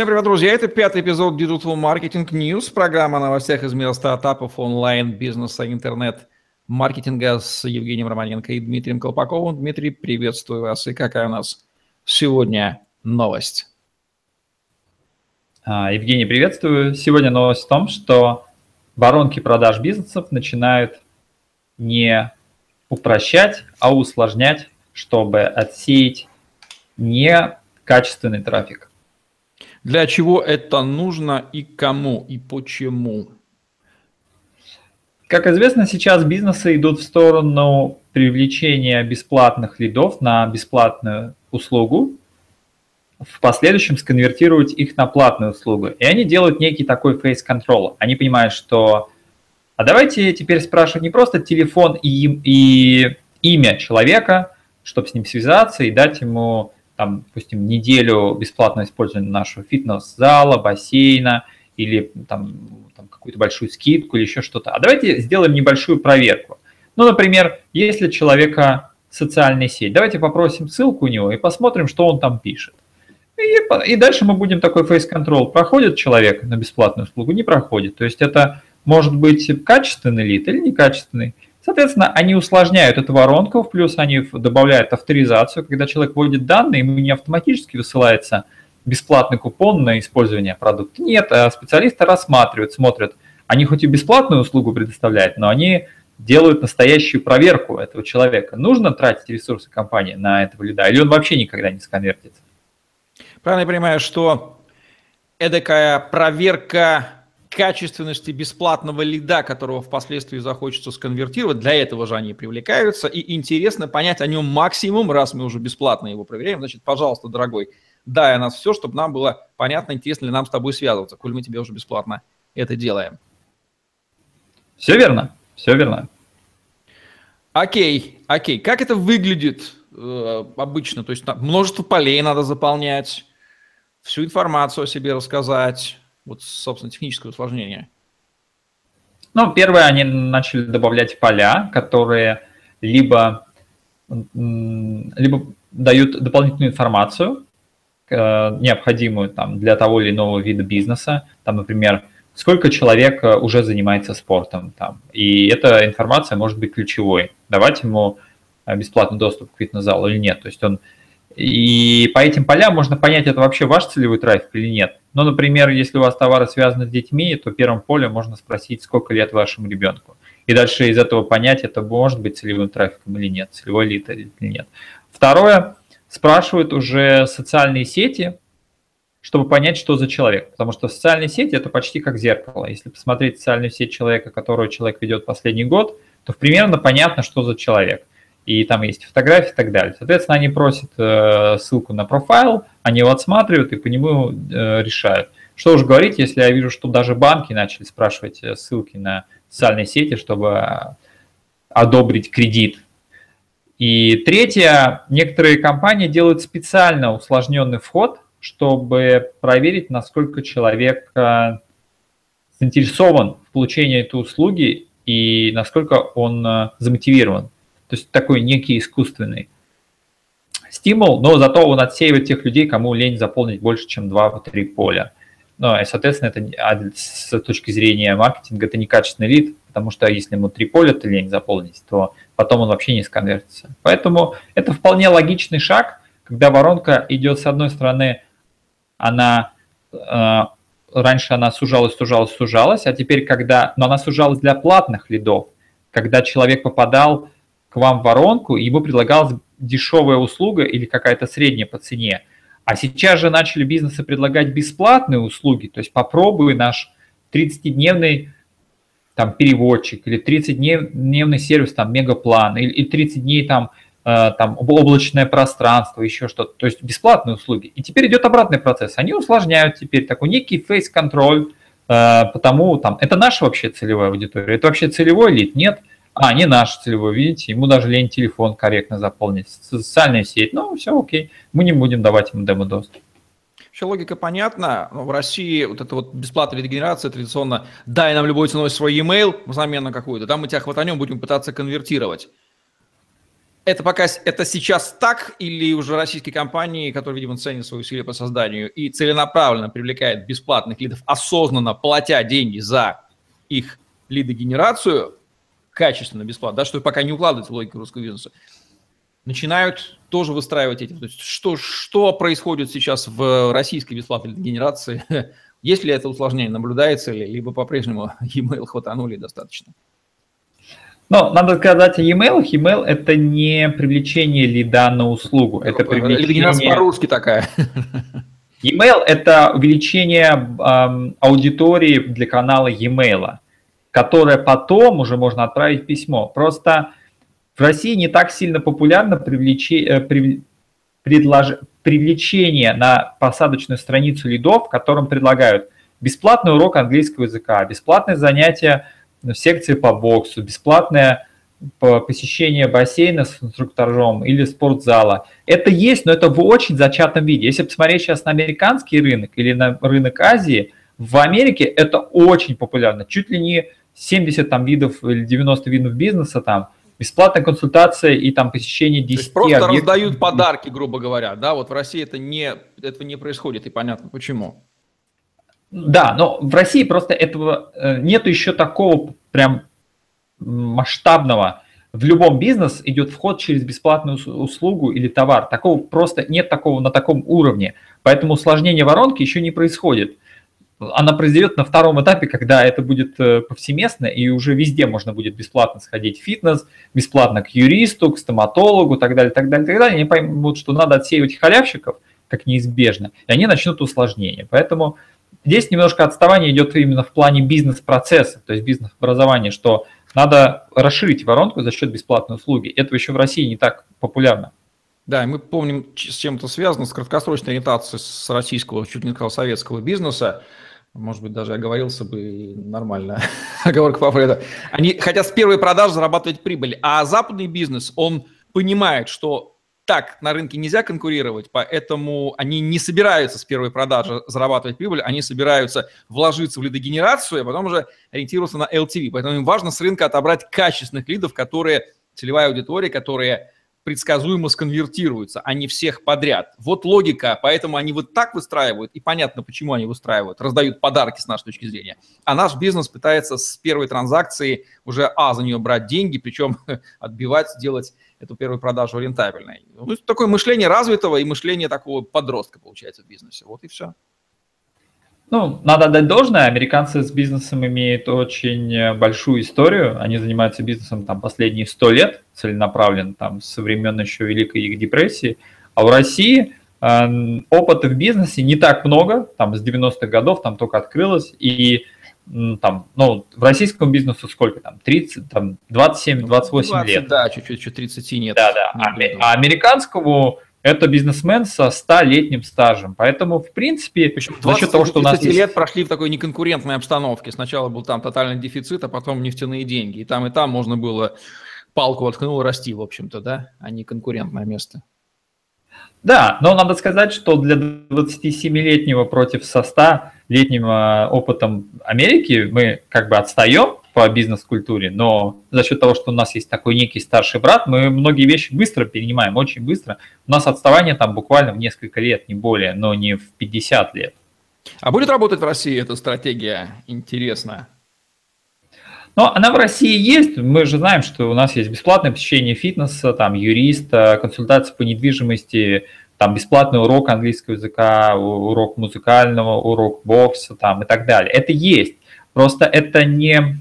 Всем привет, друзья! Это пятый эпизод Digital Marketing News, программа о новостях из мира стартапов, онлайн, бизнеса, интернет, маркетинга с Евгением Романенко и Дмитрием Колпаковым. Дмитрий, приветствую вас. И какая у нас сегодня новость? А, Евгений, приветствую. Сегодня новость в том, что воронки продаж бизнесов начинают не упрощать, а усложнять, чтобы отсеять некачественный трафик. Для чего это нужно и кому и почему? Как известно, сейчас бизнесы идут в сторону привлечения бесплатных лидов на бесплатную услугу, в последующем сконвертировать их на платную услугу. И они делают некий такой фейс-контрол. Они понимают, что а давайте теперь спрашивать не просто телефон и, и имя человека, чтобы с ним связаться и дать ему там, допустим, неделю бесплатного использования нашего фитнес-зала, бассейна или там, там какую-то большую скидку или еще что-то. А давайте сделаем небольшую проверку. Ну, например, если человека социальная сеть, давайте попросим ссылку у него и посмотрим, что он там пишет. И, и дальше мы будем такой face-control. Проходит человек на бесплатную услугу, не проходит. То есть это может быть качественный лид или некачественный. Соответственно, они усложняют эту воронку, плюс они добавляют авторизацию, когда человек вводит данные, ему не автоматически высылается бесплатный купон на использование продукта. Нет, а специалисты рассматривают, смотрят. Они хоть и бесплатную услугу предоставляют, но они делают настоящую проверку этого человека. Нужно тратить ресурсы компании на этого лида, или он вообще никогда не сконвертится? Правильно я понимаю, что эдакая проверка качественности бесплатного лида, которого впоследствии захочется сконвертировать. Для этого же они привлекаются. И интересно понять о нем максимум, раз мы уже бесплатно его проверяем. Значит, пожалуйста, дорогой, дай о нас все, чтобы нам было понятно, интересно ли нам с тобой связываться, коль мы тебе уже бесплатно это делаем. Все верно, все верно. Окей, окей. Как это выглядит э, обычно? То есть множество полей надо заполнять, всю информацию о себе рассказать, вот, собственно, техническое усложнение? Ну, первое, они начали добавлять поля, которые либо, либо дают дополнительную информацию, э, необходимую там, для того или иного вида бизнеса. Там, например, сколько человек э, уже занимается спортом. Там, и эта информация может быть ключевой. Давать ему э, бесплатный доступ к фитнес-залу или нет. То есть он и по этим полям можно понять, это вообще ваш целевой трафик или нет. Ну, например, если у вас товары связаны с детьми, то первым полем можно спросить, сколько лет вашему ребенку. И дальше из этого понять, это может быть целевым трафиком или нет, целевой лид или нет. Второе, спрашивают уже социальные сети, чтобы понять, что за человек. Потому что социальные сети – это почти как зеркало. Если посмотреть социальную сеть человека, которую человек ведет последний год, то примерно понятно, что за человек и там есть фотографии и так далее. Соответственно, они просят э, ссылку на профайл, они его отсматривают и по нему э, решают. Что уж говорить, если я вижу, что даже банки начали спрашивать э, ссылки на социальные сети, чтобы одобрить кредит. И третье, некоторые компании делают специально усложненный вход, чтобы проверить, насколько человек заинтересован в получении этой услуги и насколько он замотивирован. То есть такой некий искусственный стимул, но зато он отсеивает тех людей, кому лень заполнить больше, чем 2-3 поля. Ну, и, соответственно, это а с точки зрения маркетинга это некачественный лид, потому что если ему три поля ты лень заполнить, то потом он вообще не сконвертится. Поэтому это вполне логичный шаг, когда воронка идет с одной стороны, она э, раньше она сужалась, сужалась, сужалась, а теперь когда, но она сужалась для платных лидов, когда человек попадал к вам в воронку, ему предлагалась дешевая услуга или какая-то средняя по цене. А сейчас же начали бизнесы предлагать бесплатные услуги, то есть попробуй наш 30-дневный там переводчик или 30-дневный сервис там мегаплан или, или 30 дней там э, там облачное пространство, еще что-то, то есть бесплатные услуги. И теперь идет обратный процесс. Они усложняют теперь такой некий фейс-контроль, э, потому там это наша вообще целевая аудитория, это вообще целевой лид, нет, а, не наш целевой, видите, ему даже лень телефон корректно заполнить. Социальная сеть, ну, все окей, мы не будем давать ему демо-доступ. Вообще логика понятна. В России вот эта вот бесплатная регенерация традиционно дай нам любой ценой свой e-mail взамен на какую-то, там мы тебя хватанем, будем пытаться конвертировать. Это пока это сейчас так, или уже российские компании, которые, видимо, ценят свои усилия по созданию и целенаправленно привлекают бесплатных лидов, осознанно платя деньги за их лидогенерацию, качественно, бесплатно, да, что пока не укладывается в логику русского бизнеса, начинают тоже выстраивать эти. То есть что, что происходит сейчас в российской бесплатной генерации? Есть ли это усложнение, наблюдается ли, либо по-прежнему e-mail хватанули достаточно? Ну, надо сказать о e-mail. E-mail – это не привлечение лида на услугу. Это привлечение... по-русски такая. E-mail – это увеличение эм, аудитории для канала e-mail, которое потом уже можно отправить письмо. Просто в России не так сильно популярно э, привлечение на посадочную страницу лидов, в котором предлагают бесплатный урок английского языка, бесплатное занятие в секции по боксу, бесплатное посещение бассейна с инструктором или спортзала. Это есть, но это в очень зачатом виде. Если посмотреть сейчас на американский рынок или на рынок Азии, в Америке это очень популярно. Чуть ли не 70 там, видов или 90 видов бизнеса там, бесплатная консультация и там посещение 10 То есть просто объектов. раздают подарки, грубо говоря, да? Вот в России это не, этого не происходит, и понятно почему. Да, но в России просто этого э, нет еще такого прям масштабного. В любом бизнес идет вход через бесплатную услугу или товар. Такого просто нет такого на таком уровне. Поэтому усложнение воронки еще не происходит. Она произойдет на втором этапе, когда это будет э, повсеместно, и уже везде можно будет бесплатно сходить в фитнес, бесплатно к юристу, к стоматологу, так далее, так далее, так далее. Они поймут, что надо отсеивать халявщиков, как неизбежно, и они начнут усложнение. Поэтому Здесь немножко отставание идет именно в плане бизнес-процесса, то есть бизнес-образования, что надо расширить воронку за счет бесплатной услуги. Это еще в России не так популярно. Да, мы помним, с чем это связано, с краткосрочной ориентацией с российского, чуть не сказал, советского бизнеса. Может быть, даже оговорился бы нормально. Оговорка по Фреда. Они хотят с первой продажи зарабатывать прибыль, а западный бизнес, он понимает, что так на рынке нельзя конкурировать, поэтому они не собираются с первой продажи зарабатывать прибыль, они собираются вложиться в лидогенерацию, а потом уже ориентироваться на LTV. Поэтому им важно с рынка отобрать качественных лидов, которые целевая аудитория, которые предсказуемо сконвертируются, а не всех подряд. Вот логика, поэтому они вот так выстраивают, и понятно, почему они выстраивают, раздают подарки с нашей точки зрения. А наш бизнес пытается с первой транзакции уже, а, за нее брать деньги, причем отбивать, делать эту первую продажу рентабельной. Ну, такое мышление развитого и мышление такого подростка получается в бизнесе. Вот и все. Ну, надо отдать должное, американцы с бизнесом имеют очень большую историю, они занимаются бизнесом там последние сто лет целенаправленно, там со времен еще Великой их депрессии, а в России э, опыта в бизнесе не так много, там с 90-х годов там только открылось, и там, ну, в российском бизнесу сколько там, 30, там, 27, 28 20, лет. Да, чуть-чуть, чуть 30 нет. Да, да, а, а американскому это бизнесмен со 100-летним стажем. Поэтому, в принципе, Причем за счет того, что у нас есть... лет прошли в такой неконкурентной обстановке. Сначала был там тотальный дефицит, а потом нефтяные деньги. И там, и там можно было палку воткнул расти, в общем-то, да, а не конкурентное место. Да, но надо сказать, что для 27-летнего против со 100-летним опытом Америки мы как бы отстаем по бизнес-культуре, но за счет того, что у нас есть такой некий старший брат, мы многие вещи быстро перенимаем, очень быстро. У нас отставание там буквально в несколько лет, не более, но не в 50 лет. А будет работать в России эта стратегия? Интересно. Но она в России есть. Мы же знаем, что у нас есть бесплатное посещение фитнеса, там юриста, консультации по недвижимости, там бесплатный урок английского языка, урок музыкального, урок бокса там и так далее. Это есть. Просто это не,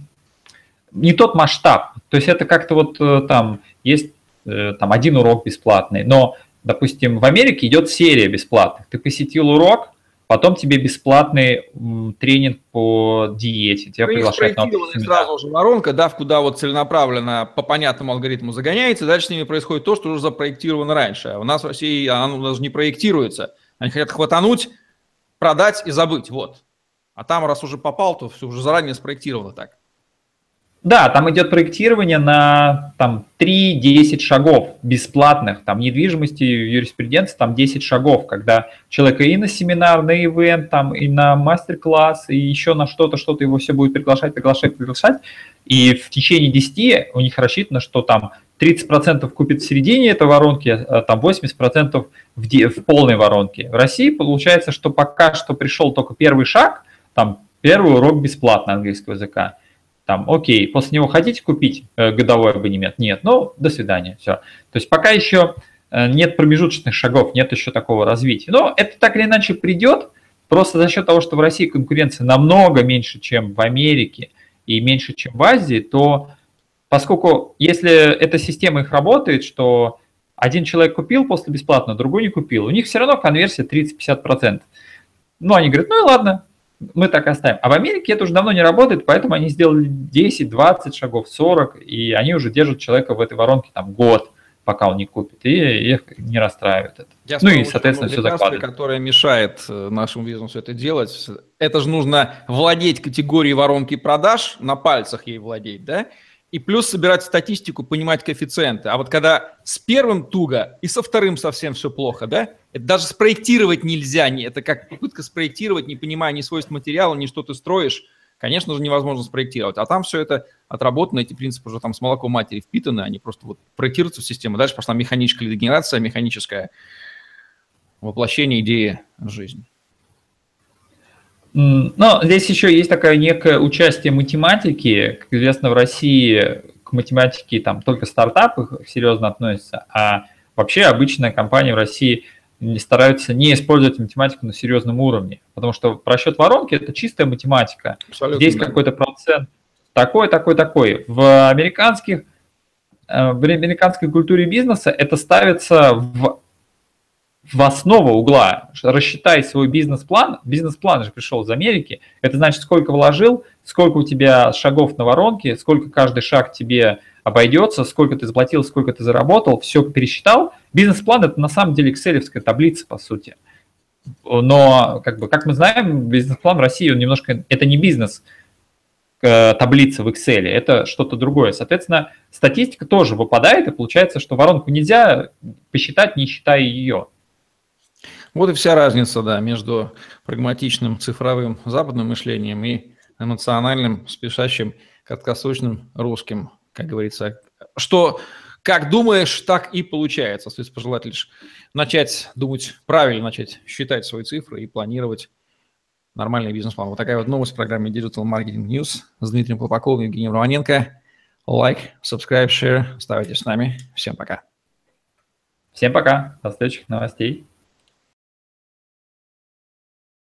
не тот масштаб. То есть это как-то вот э, там есть э, там один урок бесплатный, но, допустим, в Америке идет серия бесплатных. Ты посетил урок, Потом тебе бесплатный тренинг по диете. Тебя ну, приглашают на сразу же воронка, да, в куда вот целенаправленно по понятному алгоритму загоняется, дальше с ними происходит то, что уже запроектировано раньше. А у нас в России оно даже не проектируется. Они хотят хватануть, продать и забыть, вот. А там, раз уже попал, то все уже заранее спроектировано так. Да, там идет проектирование на там, 3-10 шагов бесплатных, там недвижимости, юриспруденции, там 10 шагов, когда человека и на семинар, на ивент, там, и на мастер-класс, и еще на что-то, что-то его все будет приглашать, приглашать, приглашать, и в течение 10 у них рассчитано, что там 30% купит в середине этой воронки, а там 80% в, в полной воронке. В России получается, что пока что пришел только первый шаг, там первый урок бесплатно английского языка, там, окей, после него хотите купить э, годовой абонемент? Нет, ну, до свидания, все. То есть пока еще э, нет промежуточных шагов, нет еще такого развития. Но это так или иначе придет, просто за счет того, что в России конкуренция намного меньше, чем в Америке и меньше, чем в Азии, то поскольку если эта система их работает, что один человек купил после бесплатно, другой не купил, у них все равно конверсия 30-50%. Ну, они говорят, ну и ладно, мы так оставим. А в Америке это уже давно не работает, поэтому они сделали 10, 20 шагов, 40, и они уже держат человека в этой воронке там год, пока он не купит, и их не расстраивает это. Я ну и, соответственно, все закладывает. которое мешает э, нашему бизнесу это делать, это же нужно владеть категорией воронки продаж, на пальцах ей владеть, да, и плюс собирать статистику, понимать коэффициенты. А вот когда с первым туго и со вторым совсем все плохо, да, это даже спроектировать нельзя. Это как попытка спроектировать, не понимая ни свойств материала, ни что ты строишь. Конечно же, невозможно спроектировать. А там все это отработано, эти принципы уже там с молоком матери впитаны, они просто вот проектируются в систему. Дальше пошла механическая лидогенерация, механическое воплощение идеи в жизнь. Но здесь еще есть такое некое участие математики. Как известно, в России к математике там только стартапы серьезно относятся, а вообще обычная компания в России стараются не использовать математику на серьезном уровне, потому что расчет воронки – это чистая математика. Абсолютно, Здесь да. какой-то процент такой, такой, такой. В американских э, в американской культуре бизнеса это ставится в в основу угла, рассчитай свой бизнес-план, бизнес-план же пришел из Америки, это значит, сколько вложил, сколько у тебя шагов на воронке, сколько каждый шаг тебе обойдется, сколько ты заплатил, сколько ты заработал, все пересчитал. Бизнес-план это на самом деле excel таблица, по сути. Но, как бы, как мы знаем, бизнес-план в России, он немножко, это не бизнес, э, таблица в Excel, это что-то другое. Соответственно, статистика тоже выпадает, и получается, что воронку нельзя посчитать, не считая ее. Вот и вся разница, да, между прагматичным цифровым западным мышлением и эмоциональным, спешащим, краткосрочным русским, как говорится. Что как думаешь, так и получается. То пожелать лишь начать думать правильно, начать считать свои цифры и планировать нормальный бизнес-план. Вот такая вот новость в программе Digital Marketing News с Дмитрием Колпаковым и Евгением Романенко. Лайк, subscribe, share. Оставайтесь с нами. Всем пока. Всем пока. До следующих новостей.